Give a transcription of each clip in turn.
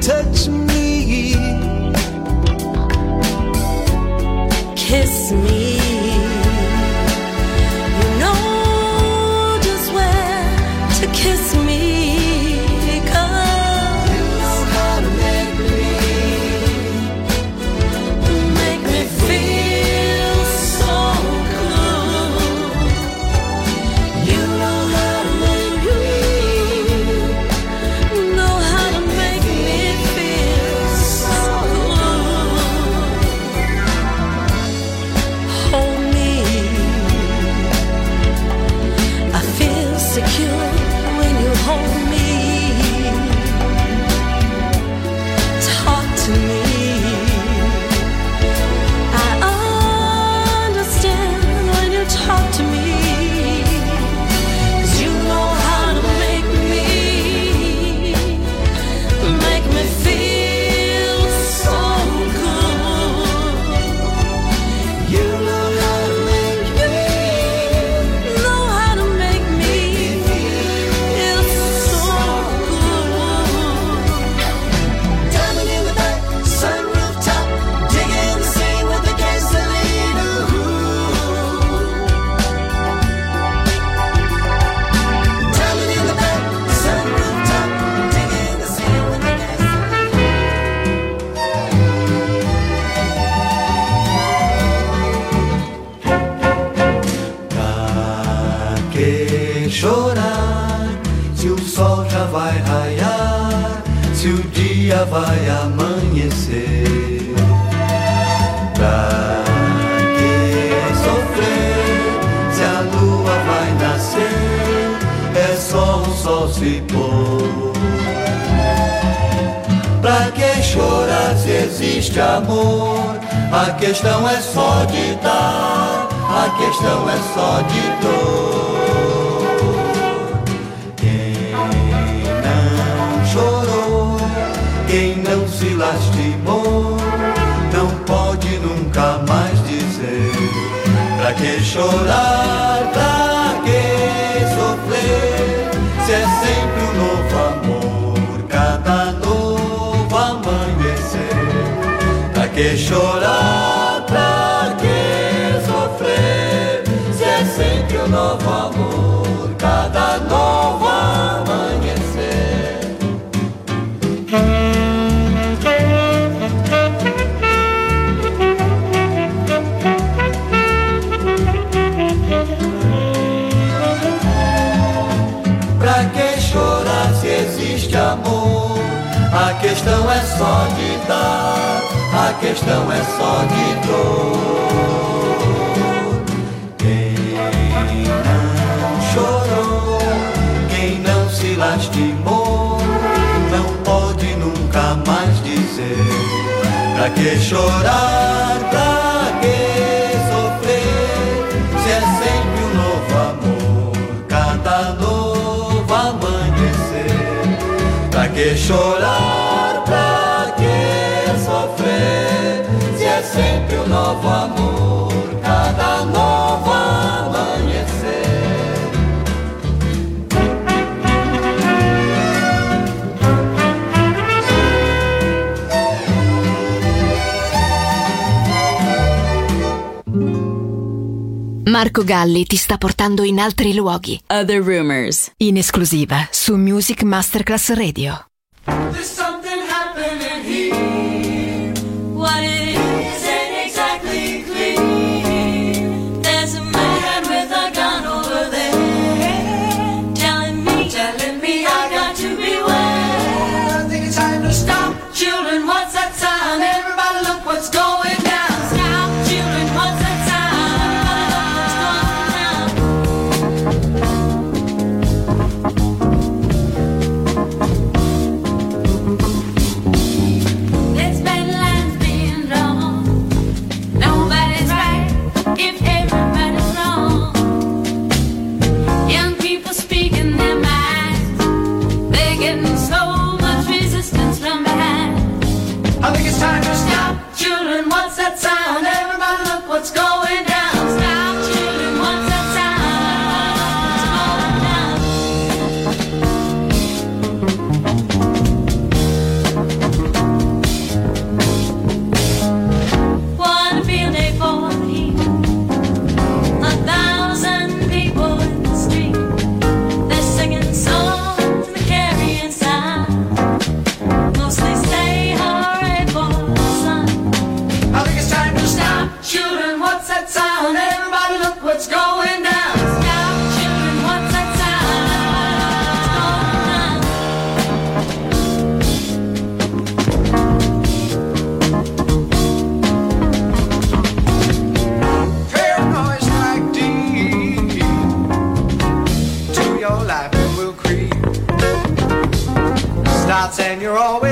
touch me. Kiss me. ficou. Pra que chorar se existe amor? A questão é só de dar, a questão é só de dor. Quem não chorou, quem não se lastimou, não pode nunca mais dizer. Pra que chorar, pra que amor, cada novo amanhecer. Pra que chorar, pra que sofrer, se é sempre um novo amor, cada novo questão é só de dar, a questão é só de dor. Quem não chorou, quem não se lastimou, não pode nunca mais dizer pra que chorar, pra que sofrer, se é sempre um novo amor, cada novo amanhecer, pra que chorar. sempre um novo amor, cada novo amanhecer. Marco Galli ti sta portando in altri luoghi. Other Rumors. In esclusiva su Music Masterclass Radio. you're always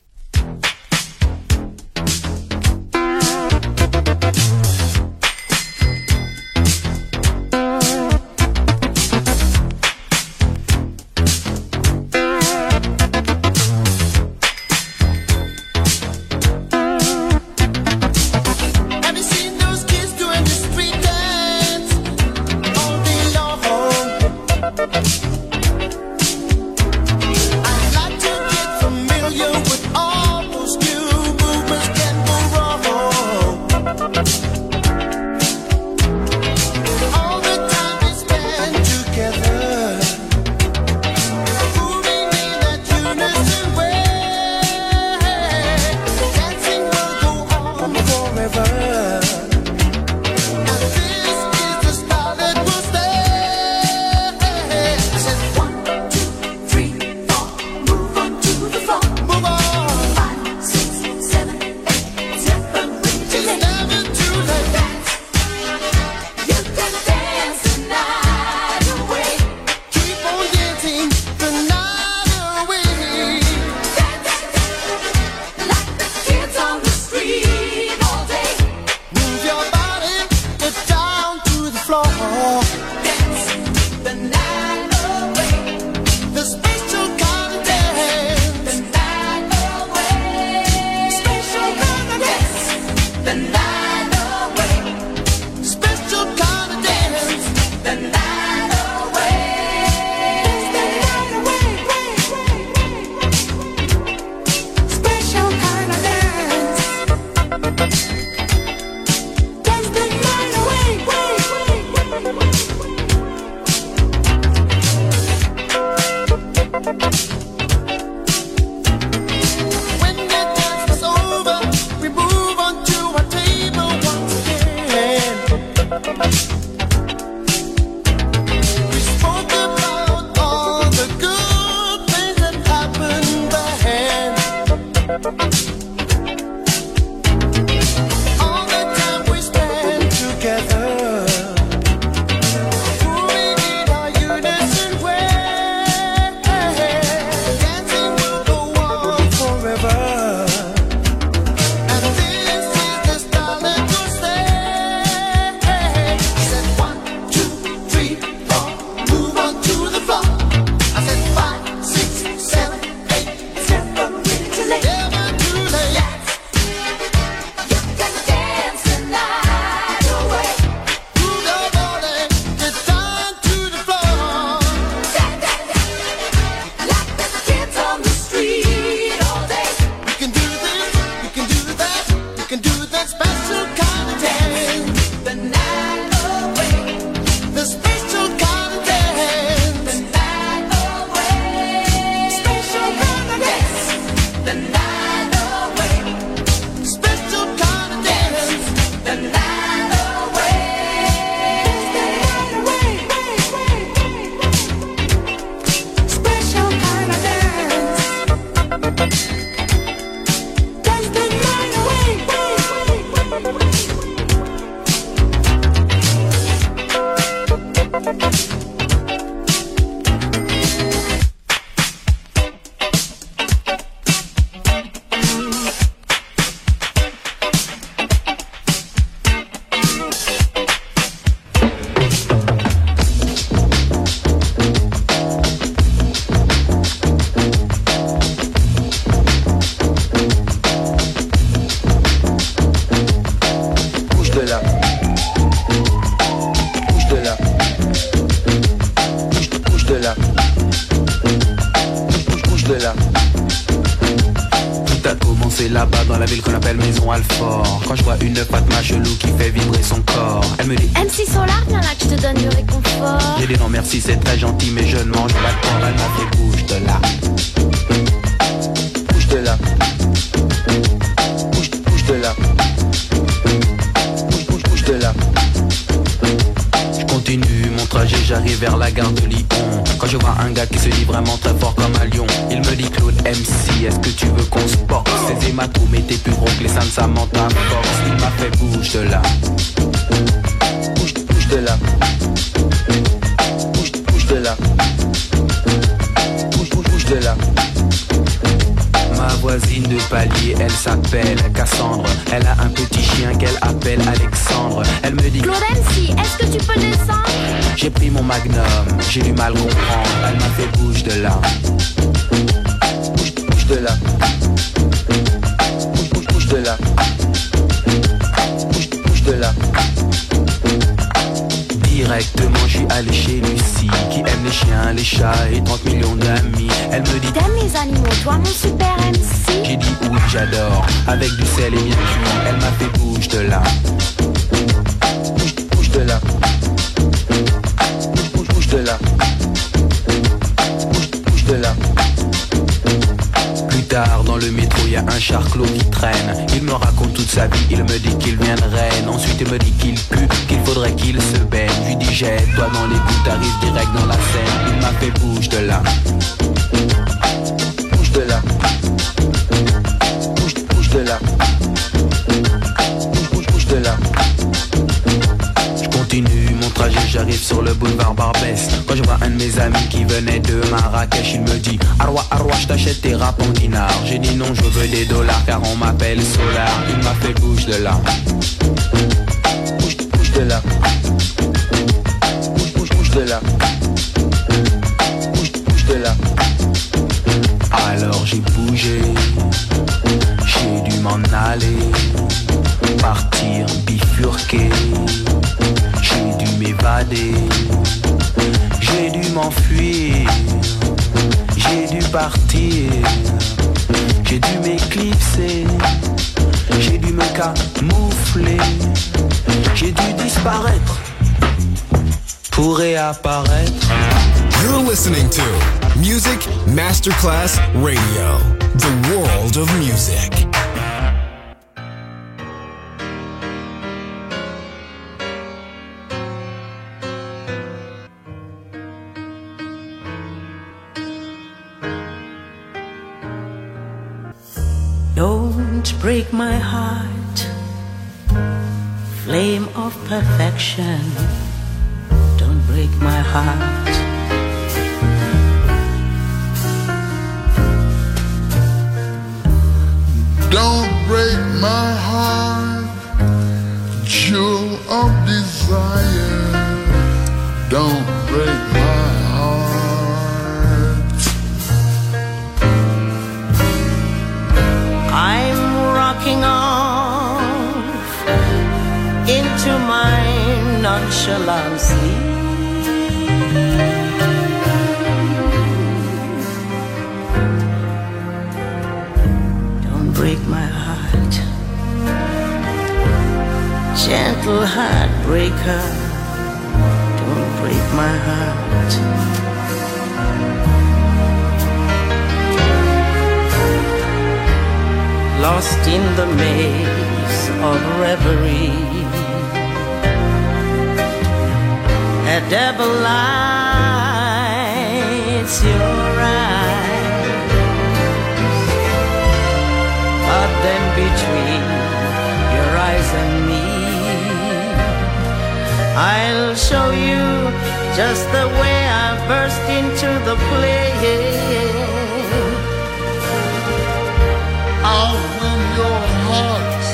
Y a un charclot qui traîne. Il me raconte toute sa vie, il me dit qu'il vient de Rennes. Ensuite, il me dit qu'il pue, qu'il faudrait qu'il se baigne. Lui dis, jette-toi dans les gouttes, t'arrives direct dans la scène. Il m'a fait bouge de là. Bouge de là. Bouge, bouge de là. Bouge, bouge, bouge de là. Je continue j'arrive sur le boulevard Barbès. Quand je vois un de mes amis qui venait de Marrakech Il me dit Arwa Arwa je t'achète tes rap en J'ai dit non je veux des dollars car on m'appelle Solar. Il m'a fait bouge de là. Bouge, bouge de là. Bouge, bouge, bouge de là. Bouge, bouge de là. Alors j'ai bougé. J'ai dû m'en aller. Partir bifurquer J'ai dû m'enfuir. J'ai dû partir. J'ai dû m'éclipser. J'ai dû me camoufler. J'ai dû disparaître Pour réapparaître. You're listening to Music Masterclass Radio, the world of music. Break my heart, flame of perfection. Don't break my heart. Don't break my heart, jewel of desire. Don't break gentle heartbreaker. Don't break my heart. lost in the maze of reverie. A devil lights your eyes, but then between I'll show you just the way I burst into the play. I'll win your heart,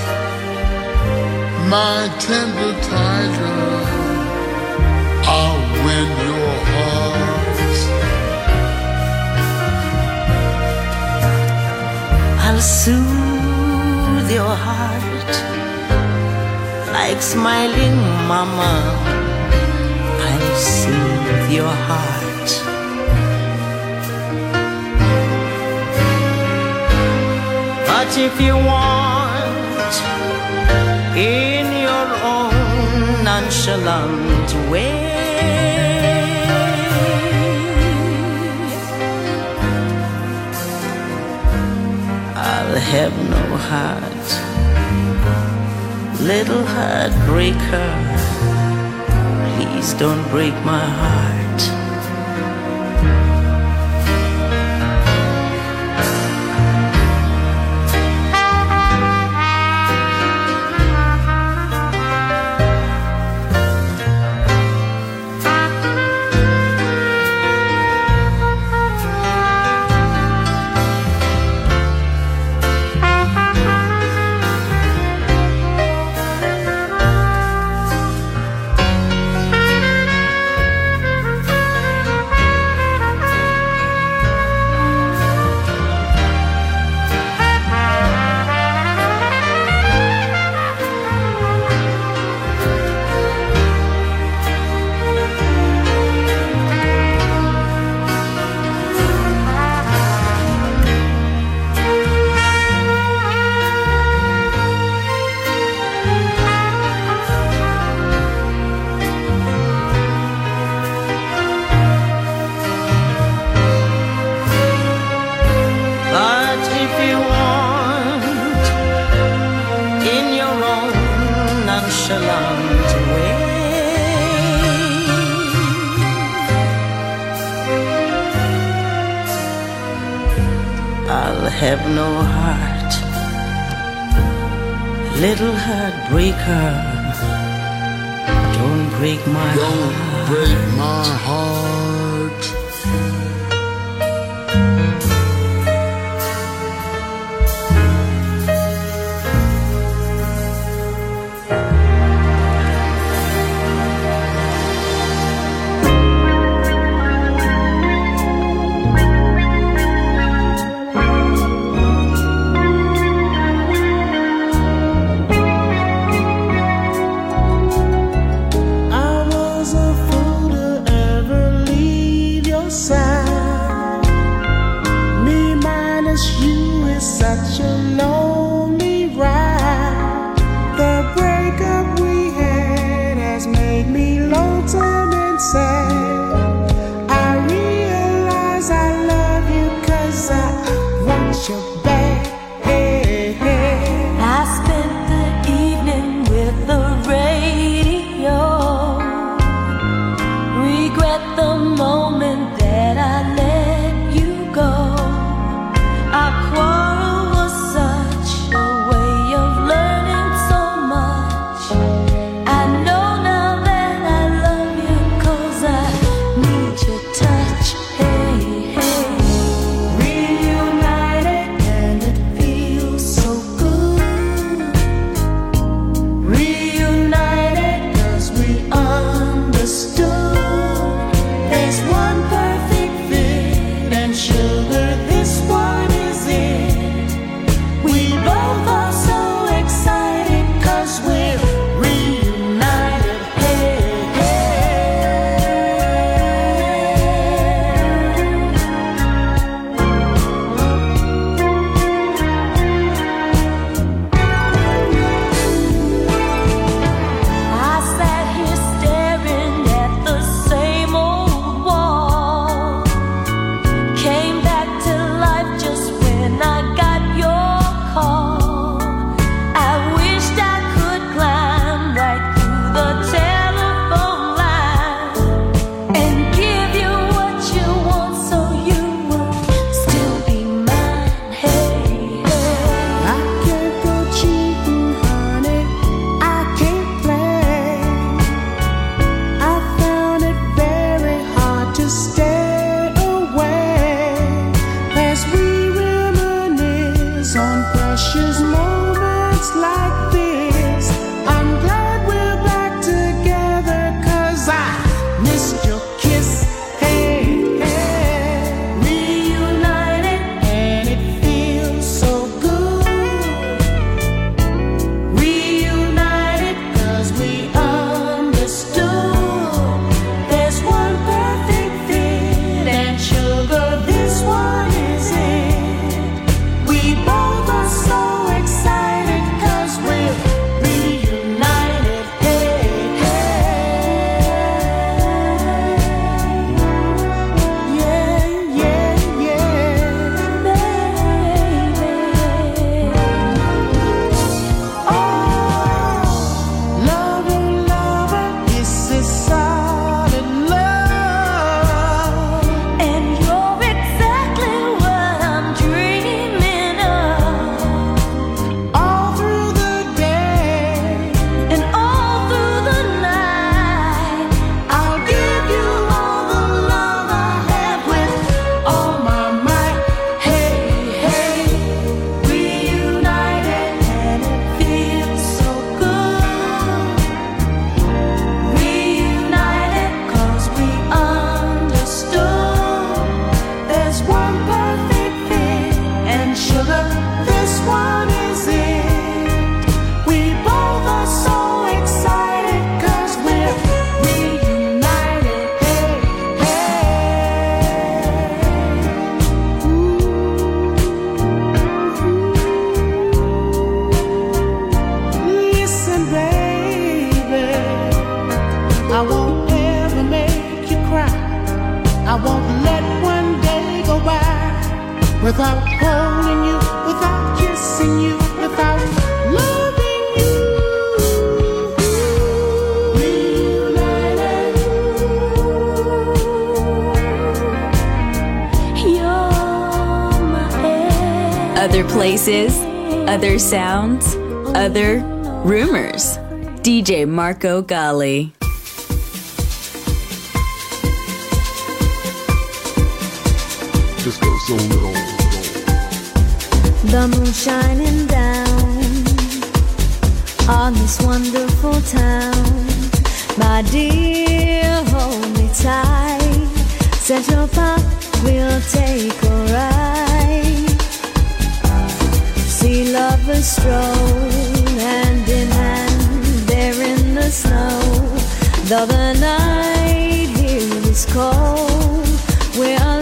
my tender tiger. I'll win your heart. I'll soothe your heart like smiling mama. I'll soothe your heart. But if you want, in your own nonchalant way, I'll have no heart, little heartbreaker. Please don't break my heart. sounds, other rumors. DJ Marco Gally. The moon shining down on this wonderful town. My dear, hold me tight. Central Park, we'll take a ride. Three lovers stroll hand in hand there in the snow. Though the night here is cold, we are